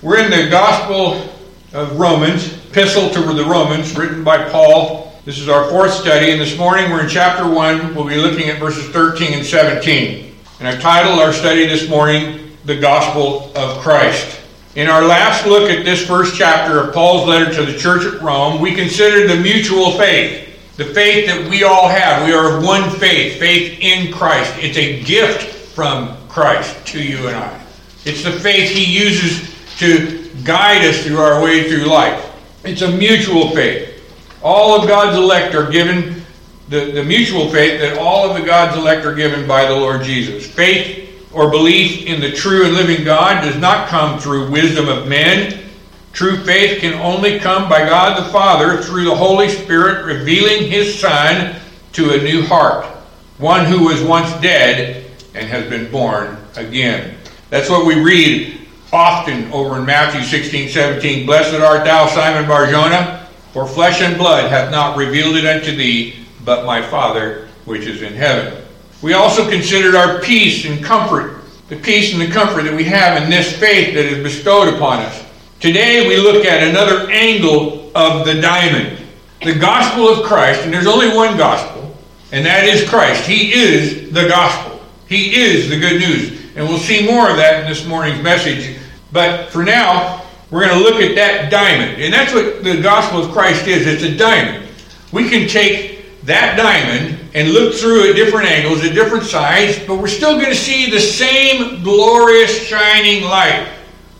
We're in the Gospel of Romans, Epistle to the Romans, written by Paul. This is our fourth study, and this morning we're in chapter 1. We'll be looking at verses 13 and 17. And I've titled our study this morning, The Gospel of Christ. In our last look at this first chapter of Paul's letter to the church at Rome, we considered the mutual faith, the faith that we all have. We are of one faith, faith in Christ. It's a gift from Christ to you and I. It's the faith he uses to guide us through our way through life. It's a mutual faith. All of God's elect are given the, the mutual faith that all of the God's elect are given by the Lord Jesus. Faith or belief in the true and living God does not come through wisdom of men. True faith can only come by God the Father through the Holy Spirit revealing His Son to a new heart, one who was once dead and has been born again. That's what we read often over in Matthew 16, 17. Blessed art thou, Simon Barjona, for flesh and blood hath not revealed it unto thee, but my Father which is in heaven. We also considered our peace and comfort, the peace and the comfort that we have in this faith that is bestowed upon us. Today we look at another angle of the diamond, the gospel of Christ, and there's only one gospel, and that is Christ. He is the gospel. He is the good news. And we'll see more of that in this morning's message. But for now, we're going to look at that diamond. And that's what the gospel of Christ is it's a diamond. We can take that diamond and look through at different angles, at different sides, but we're still going to see the same glorious shining light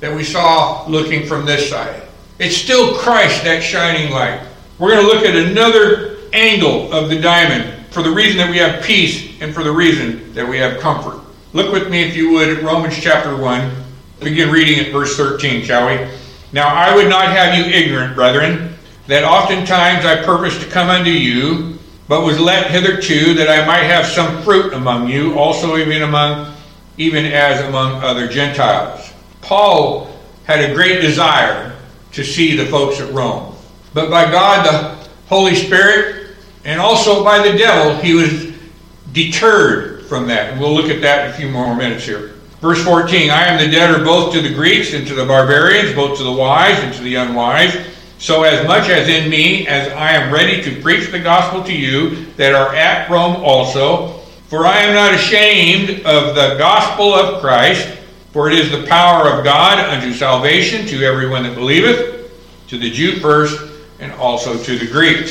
that we saw looking from this side. It's still Christ, that shining light. We're going to look at another angle of the diamond for the reason that we have peace and for the reason that we have comfort. Look with me, if you would, at Romans chapter 1. Begin reading at verse 13, shall we? Now I would not have you ignorant, brethren, that oftentimes I purposed to come unto you, but was let hitherto that I might have some fruit among you, also even among even as among other Gentiles. Paul had a great desire to see the folks at Rome. But by God, the Holy Spirit, and also by the devil, he was deterred from that. And we'll look at that in a few more minutes here. Verse 14 I am the debtor both to the Greeks and to the barbarians, both to the wise and to the unwise. So, as much as in me, as I am ready to preach the gospel to you that are at Rome also, for I am not ashamed of the gospel of Christ, for it is the power of God unto salvation to everyone that believeth, to the Jew first, and also to the Greek.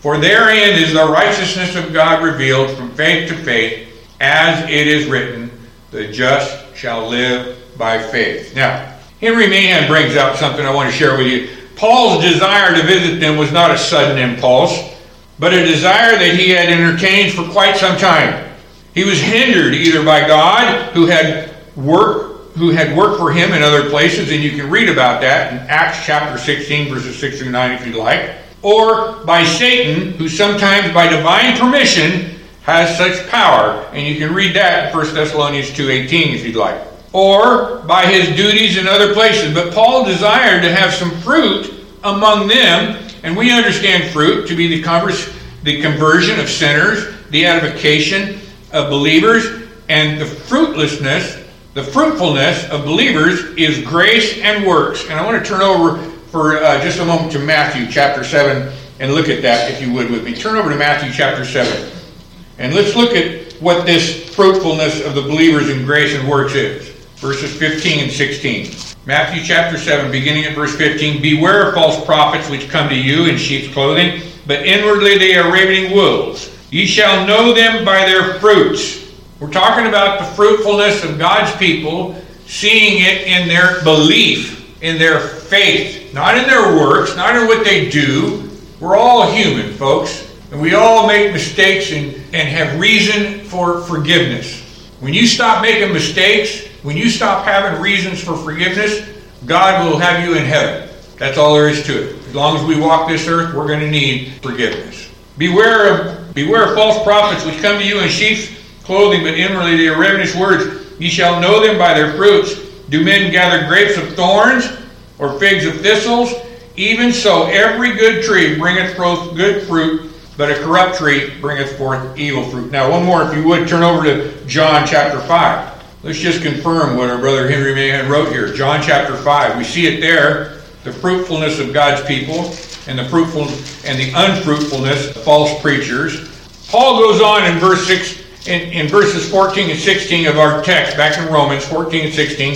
For therein is the righteousness of God revealed from faith to faith as it is written, the just shall live by faith. Now, Henry Mahan brings out something I want to share with you. Paul's desire to visit them was not a sudden impulse, but a desire that he had entertained for quite some time. He was hindered either by God, who had work who had worked for him in other places, and you can read about that in Acts chapter 16, verses 6 through 9 if you like, or by Satan, who sometimes by divine permission has such power, and you can read that in 1 Thessalonians 2.18 if you'd like. Or by his duties in other places. But Paul desired to have some fruit among them, and we understand fruit to be the, converse, the conversion of sinners, the edification of believers, and the fruitlessness, the fruitfulness of believers is grace and works. And I want to turn over for uh, just a moment to Matthew chapter 7 and look at that, if you would, with me. Turn over to Matthew chapter 7. And let's look at what this fruitfulness of the believers in grace and works is. Verses 15 and 16. Matthew chapter 7, beginning at verse 15. Beware of false prophets which come to you in sheep's clothing, but inwardly they are ravening wolves. Ye shall know them by their fruits. We're talking about the fruitfulness of God's people, seeing it in their belief, in their faith, not in their works, not in what they do. We're all human, folks. And we all make mistakes and, and have reason for forgiveness. When you stop making mistakes, when you stop having reasons for forgiveness, God will have you in heaven. That's all there is to it. As long as we walk this earth, we're going to need forgiveness. Beware of beware of false prophets which come to you in sheep's clothing, but inwardly they are ravenous words. Ye shall know them by their fruits. Do men gather grapes of thorns or figs of thistles? Even so, every good tree bringeth forth good fruit, but a corrupt tree bringeth forth evil fruit. Now, one more, if you would, turn over to John chapter 5. Let's just confirm what our brother Henry Mahan wrote here. John chapter 5. We see it there, the fruitfulness of God's people and the fruitful and the unfruitfulness of false preachers. Paul goes on in verse 6 in, in verses 14 and 16 of our text back in Romans 14 and 16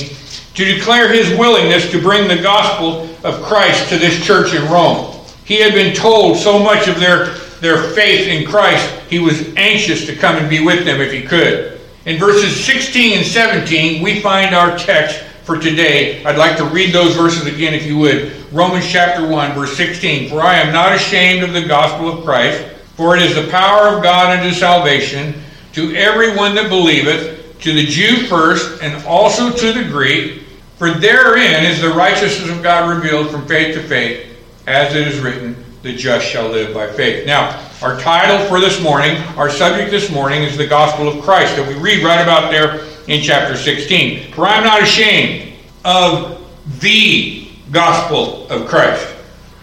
to declare his willingness to bring the gospel of Christ to this church in Rome. He had been told so much of their, their faith in Christ, he was anxious to come and be with them if he could. In verses 16 and 17, we find our text for today. I'd like to read those verses again if you would. Romans chapter 1, verse 16. For I am not ashamed of the gospel of Christ, for it is the power of God unto salvation to everyone that believeth, to the Jew first, and also to the Greek. For therein is the righteousness of God revealed from faith to faith, as it is written, the just shall live by faith. Now, our title for this morning, our subject this morning is the gospel of Christ that we read right about there in chapter 16. For I am not ashamed of the gospel of Christ.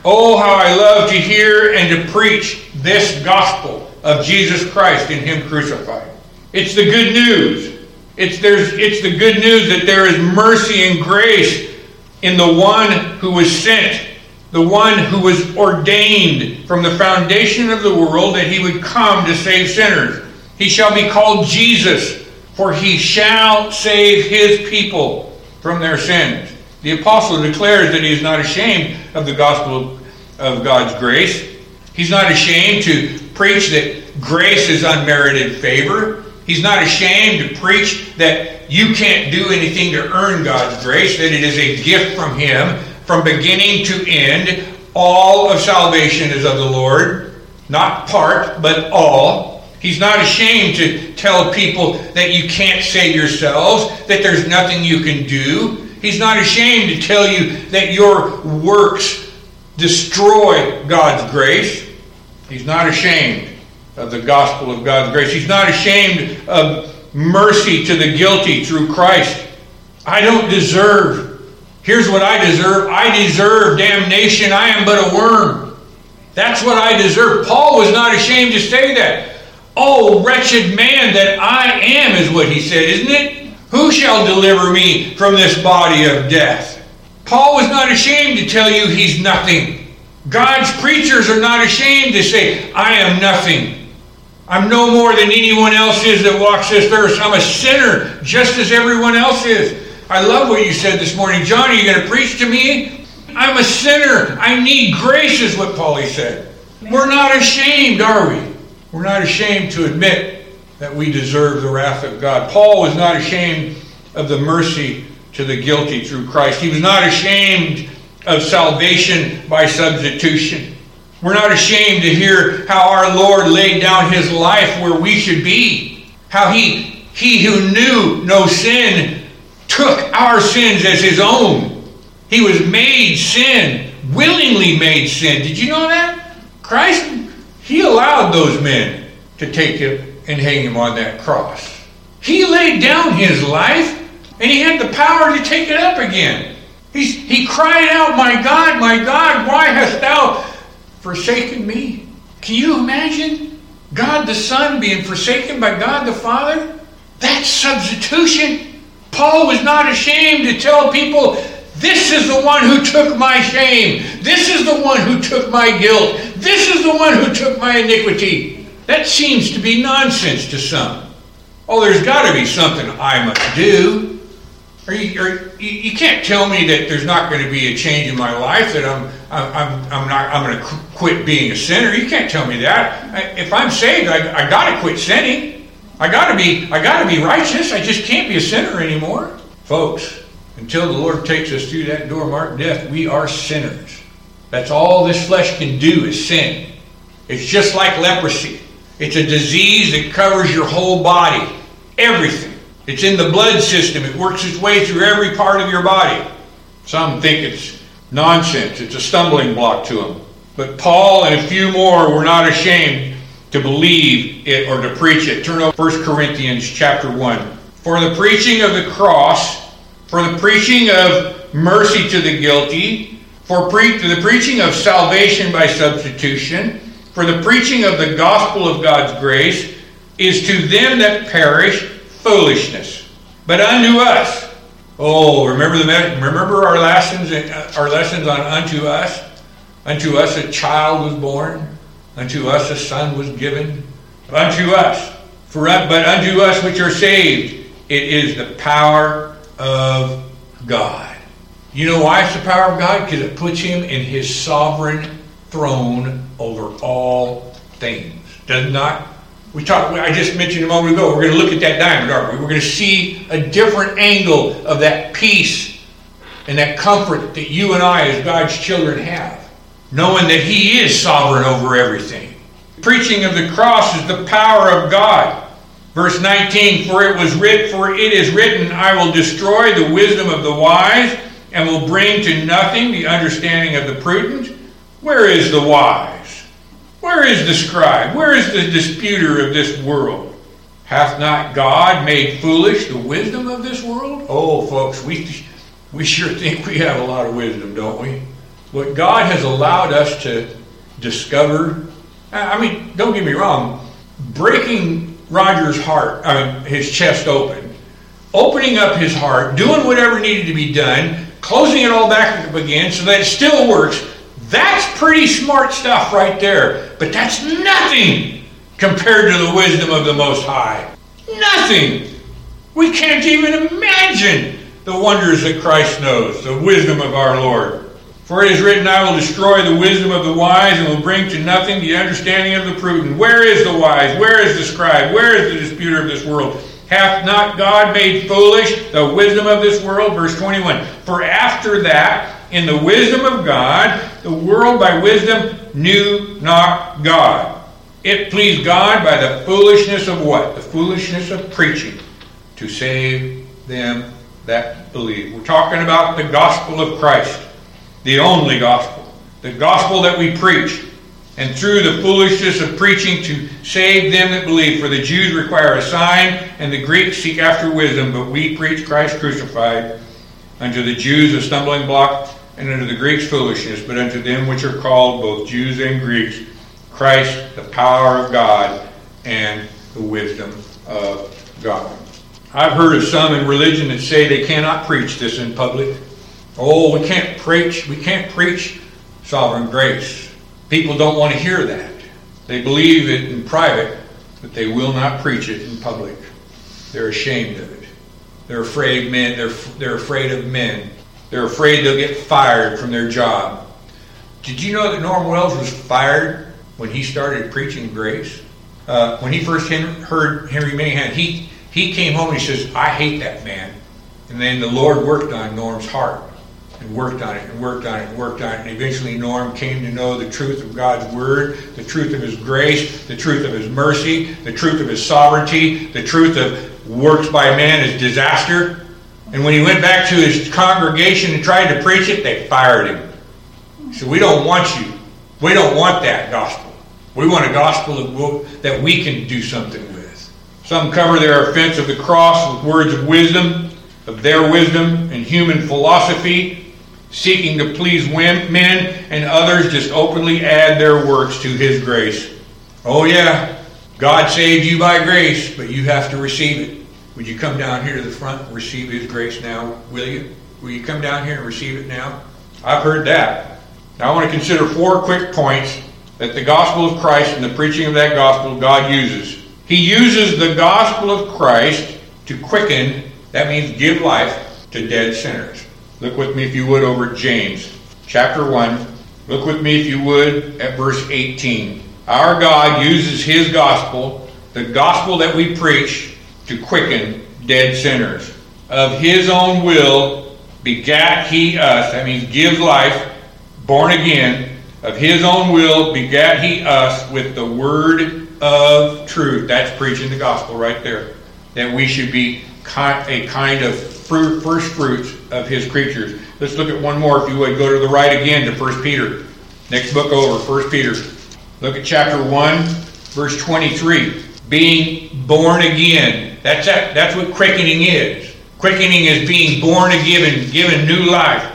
Oh, how I love to hear and to preach this gospel of Jesus Christ and Him crucified. It's the good news. It's, there's, it's the good news that there is mercy and grace in the one who was sent, the one who was ordained from the foundation of the world that he would come to save sinners. He shall be called Jesus, for he shall save his people from their sins. The apostle declares that he is not ashamed of the gospel of God's grace. He's not ashamed to preach that grace is unmerited favor. He's not ashamed to preach that you can't do anything to earn God's grace, that it is a gift from Him from beginning to end. All of salvation is of the Lord, not part, but all. He's not ashamed to tell people that you can't save yourselves, that there's nothing you can do. He's not ashamed to tell you that your works destroy God's grace. He's not ashamed of the gospel of God's grace. He's not ashamed of mercy to the guilty through Christ. I don't deserve. Here's what I deserve I deserve damnation. I am but a worm. That's what I deserve. Paul was not ashamed to say that. Oh, wretched man that I am, is what he said, isn't it? Who shall deliver me from this body of death? Paul was not ashamed to tell you he's nothing. God's preachers are not ashamed to say, I am nothing. I'm no more than anyone else is that walks this earth. I'm a sinner just as everyone else is. I love what you said this morning. John, are you going to preach to me? I'm a sinner. I need grace, is what Paulie said. We're not ashamed, are we? We're not ashamed to admit that we deserve the wrath of God. Paul was not ashamed of the mercy to the guilty through Christ. He was not ashamed of salvation by substitution. We're not ashamed to hear how our Lord laid down his life where we should be. How he, he who knew no sin took our sins as his own. He was made sin, willingly made sin. Did you know that? Christ, he allowed those men to take him and hang him on that cross. He laid down his life and he had the power to take it up again. He's, he cried out, My God, my God, why hast thou forsaken me. Can you imagine God the Son being forsaken by God the Father? That's substitution. Paul was not ashamed to tell people, This is the one who took my shame. This is the one who took my guilt. This is the one who took my iniquity. That seems to be nonsense to some. Oh, there's got to be something I must do. Or you, or you, can't tell me that there's not going to be a change in my life that I'm I'm, I'm not I'm going to quit being a sinner. You can't tell me that. I, if I'm saved, I, I got to quit sinning. I got to be I got to be righteous. I just can't be a sinner anymore, folks. Until the Lord takes us through that door marked death, we are sinners. That's all this flesh can do is sin. It's just like leprosy. It's a disease that covers your whole body, everything. It's in the blood system. It works its way through every part of your body. Some think it's nonsense. It's a stumbling block to them. But Paul and a few more were not ashamed to believe it or to preach it. Turn over 1 Corinthians chapter 1. For the preaching of the cross, for the preaching of mercy to the guilty, for pre- the preaching of salvation by substitution, for the preaching of the gospel of God's grace, is to them that perish foolishness. but unto us. Oh, remember the remember our lessons uh, our lessons on unto us. Unto us a child was born. Unto us a son was given. Unto us, for but unto us which are saved, it is the power of God. You know why it's the power of God? Because it puts him in his sovereign throne over all things. Does not we talked, I just mentioned a moment ago, we're going to look at that diamond, aren't we? We're going to see a different angle of that peace and that comfort that you and I, as God's children, have, knowing that He is sovereign over everything. Preaching of the cross is the power of God. Verse 19, for it was writ, for it is written, I will destroy the wisdom of the wise, and will bring to nothing the understanding of the prudent. Where is the wise? Where is the scribe? Where is the disputer of this world? Hath not God made foolish the wisdom of this world? Oh, folks, we, we sure think we have a lot of wisdom, don't we? What God has allowed us to discover, I mean, don't get me wrong, breaking Roger's heart, mean, his chest open, opening up his heart, doing whatever needed to be done, closing it all back up again so that it still works, that's pretty smart stuff right there. But that's nothing compared to the wisdom of the Most High. Nothing. We can't even imagine the wonders that Christ knows, the wisdom of our Lord. For it is written, I will destroy the wisdom of the wise and will bring to nothing the understanding of the prudent. Where is the wise? Where is the scribe? Where is the disputer of this world? Hath not God made foolish the wisdom of this world? Verse 21. For after that, in the wisdom of God, the world by wisdom knew not God. It pleased God by the foolishness of what? The foolishness of preaching to save them that believe. We're talking about the gospel of Christ, the only gospel, the gospel that we preach. And through the foolishness of preaching to save them that believe. For the Jews require a sign, and the Greeks seek after wisdom, but we preach Christ crucified. Unto the Jews a stumbling block, and unto the Greeks foolishness, but unto them which are called, both Jews and Greeks, Christ, the power of God and the wisdom of God. I've heard of some in religion that say they cannot preach this in public. Oh, we can't preach, we can't preach sovereign grace. People don't want to hear that. They believe it in private, but they will not preach it in public. They're ashamed of it. They're afraid men, they're, they're afraid of men they're afraid they'll get fired from their job. Did you know that Norm Wells was fired when he started preaching grace? Uh, when he first heard Henry Mahan, he, he came home and he says, I hate that man. And then the Lord worked on Norm's heart and worked on it and worked on it and worked on it. And eventually Norm came to know the truth of God's Word, the truth of His grace, the truth of His mercy, the truth of His sovereignty, the truth of works by man is disaster, and when he went back to his congregation and tried to preach it, they fired him. So We don't want you. We don't want that gospel. We want a gospel that we can do something with. Some cover their offense of the cross with words of wisdom, of their wisdom and human philosophy, seeking to please men, and others just openly add their works to his grace. Oh, yeah, God saved you by grace, but you have to receive it. Would you come down here to the front and receive His grace now? Will you? Will you come down here and receive it now? I've heard that. Now I want to consider four quick points that the gospel of Christ and the preaching of that gospel God uses. He uses the gospel of Christ to quicken, that means give life, to dead sinners. Look with me, if you would, over James chapter 1. Look with me, if you would, at verse 18. Our God uses His gospel, the gospel that we preach, to quicken dead sinners. Of his own will begat he us. That means give life, born again. Of his own will begat he us with the word of truth. That's preaching the gospel right there. That we should be a kind of fruit, first fruits of his creatures. Let's look at one more, if you would. Go to the right again to 1 Peter. Next book over, 1 Peter. Look at chapter 1, verse 23. Being born again that's, that, that's what quickening is. Quickening is being born again, given new life.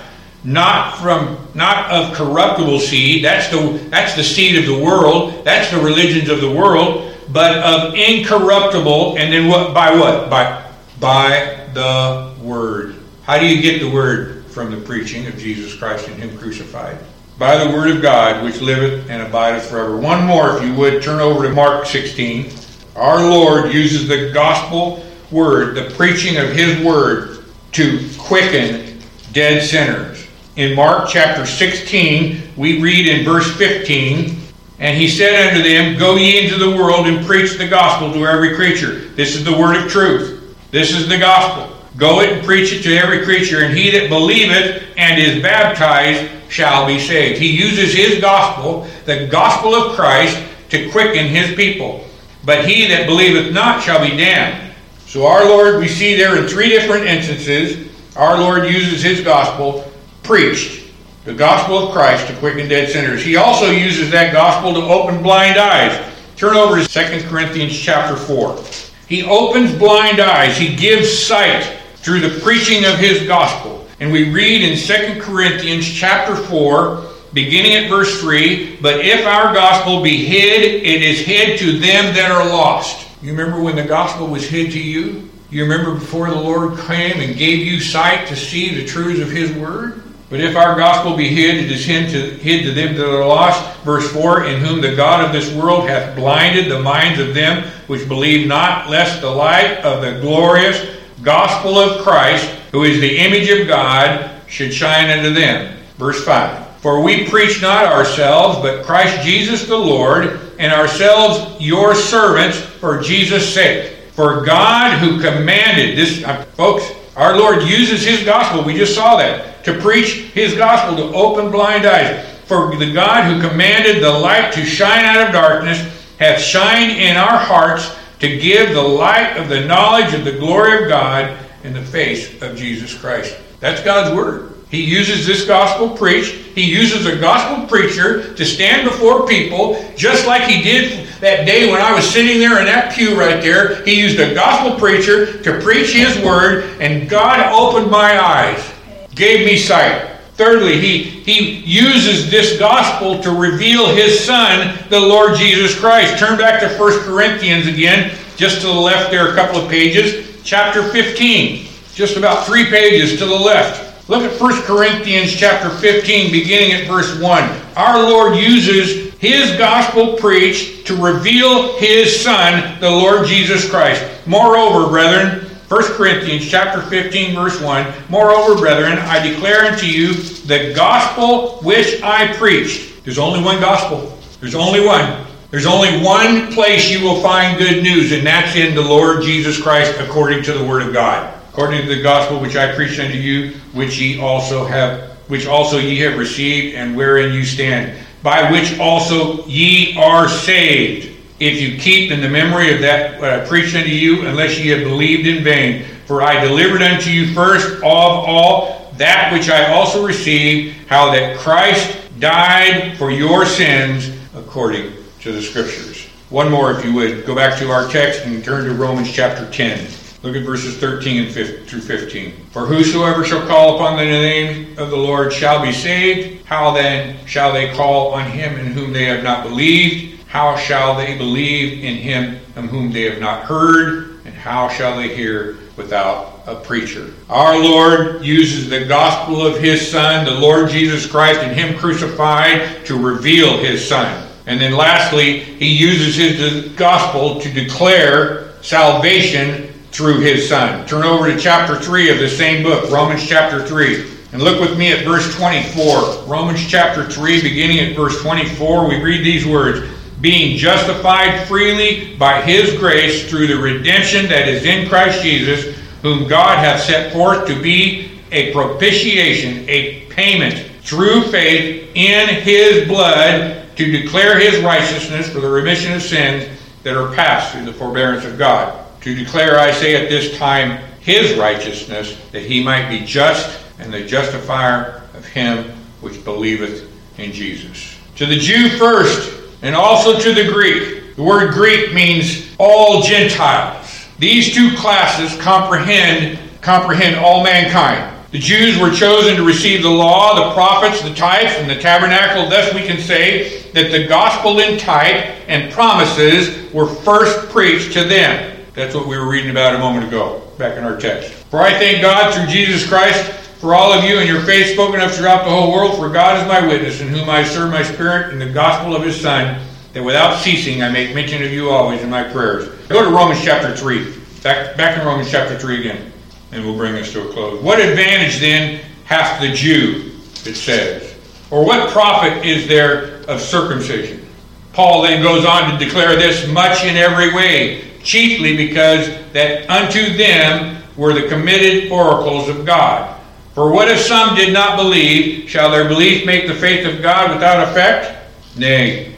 Not from not of corruptible seed, that's the that's the seed of the world, that's the religions of the world, but of incorruptible, and then what by what? By by the Word. How do you get the Word? From the preaching of Jesus Christ and Him crucified. By the Word of God, which liveth and abideth forever. One more, if you would, turn over to Mark 16. Our Lord uses the gospel word, the preaching of His Word, to quicken dead sinners. In Mark chapter 16, we read in verse 15, And he said unto them, Go ye into the world and preach the gospel to every creature. This is the word of truth. This is the gospel. Go it and preach it to every creature, and he that believeth and is baptized shall be saved. He uses his gospel, the gospel of Christ, to quicken his people. But he that believeth not shall be damned. So our Lord, we see there in three different instances, our Lord uses his gospel preached, the gospel of Christ to quicken dead sinners. He also uses that gospel to open blind eyes. Turn over to 2 Corinthians chapter 4. He opens blind eyes. He gives sight through the preaching of his gospel. And we read in 2 Corinthians chapter 4, beginning at verse 3, But if our gospel be hid, it is hid to them that are lost. You remember when the gospel was hid to you? You remember before the Lord came and gave you sight to see the truths of his word? But if our gospel be hid, it is hid to, hid to them that are lost. Verse 4 In whom the God of this world hath blinded the minds of them which believe not, lest the light of the glorious gospel of Christ, who is the image of God, should shine unto them. Verse 5 For we preach not ourselves, but Christ Jesus the Lord, and ourselves your servants for Jesus' sake. For God who commanded this, uh, folks, our Lord uses his gospel. We just saw that. To preach his gospel, to open blind eyes. For the God who commanded the light to shine out of darkness hath shined in our hearts to give the light of the knowledge of the glory of God in the face of Jesus Christ. That's God's word. He uses this gospel preached. He uses a gospel preacher to stand before people, just like he did that day when I was sitting there in that pew right there. He used a gospel preacher to preach his word, and God opened my eyes, gave me sight. Thirdly, he, he uses this gospel to reveal his son, the Lord Jesus Christ. Turn back to 1 Corinthians again, just to the left there, a couple of pages. Chapter 15, just about three pages to the left. Look at 1 Corinthians chapter 15, beginning at verse 1. Our Lord uses his gospel preached to reveal his Son, the Lord Jesus Christ. Moreover, brethren, 1 Corinthians chapter 15, verse 1 Moreover, brethren, I declare unto you the gospel which I preached. There's only one gospel. There's only one. There's only one place you will find good news, and that's in the Lord Jesus Christ according to the Word of God according to the gospel which I preached unto you, which ye also have, which also ye have received, and wherein you stand, by which also ye are saved, if you keep in the memory of that what I preached unto you, unless ye have believed in vain. For I delivered unto you first of all that which I also received, how that Christ died for your sins according to the Scriptures. One more, if you would. Go back to our text and turn to Romans chapter 10. Look at verses 13 and 15, through 15. For whosoever shall call upon the name of the Lord shall be saved. How then shall they call on him in whom they have not believed? How shall they believe in him in whom they have not heard? And how shall they hear without a preacher? Our Lord uses the gospel of his Son, the Lord Jesus Christ, and him crucified to reveal his Son. And then lastly, he uses his gospel to declare salvation through his son. Turn over to chapter 3 of the same book, Romans chapter 3. And look with me at verse 24. Romans chapter 3, beginning at verse 24, we read these words Being justified freely by his grace through the redemption that is in Christ Jesus, whom God hath set forth to be a propitiation, a payment through faith in his blood to declare his righteousness for the remission of sins that are passed through the forbearance of God to declare, I say at this time, his righteousness, that he might be just and the justifier of him which believeth in Jesus. To the Jew first, and also to the Greek. The word Greek means all Gentiles. These two classes comprehend comprehend all mankind. The Jews were chosen to receive the law, the prophets, the tithes, and the tabernacle. Thus, we can say that the gospel in type and promises were first preached to them. That's what we were reading about a moment ago. back in our text. For I thank God through Jesus Christ for all of you and your faith spoken of throughout the whole world, for God is my witness, in whom I serve my spirit in the gospel of his Son, that without ceasing I make mention of you always in my prayers. Go to Romans chapter 3. Back, back in Romans chapter 3 again, and we'll bring this to a close. What advantage then hath the Jew, it says? Or what profit is there of circumcision? Paul then goes on to declare this much in every way, chiefly because that unto them were the committed oracles of God. For what if some did not believe? Shall their belief make the faith of God without effect? Nay.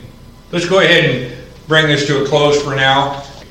Let's go ahead and bring this to a close for now.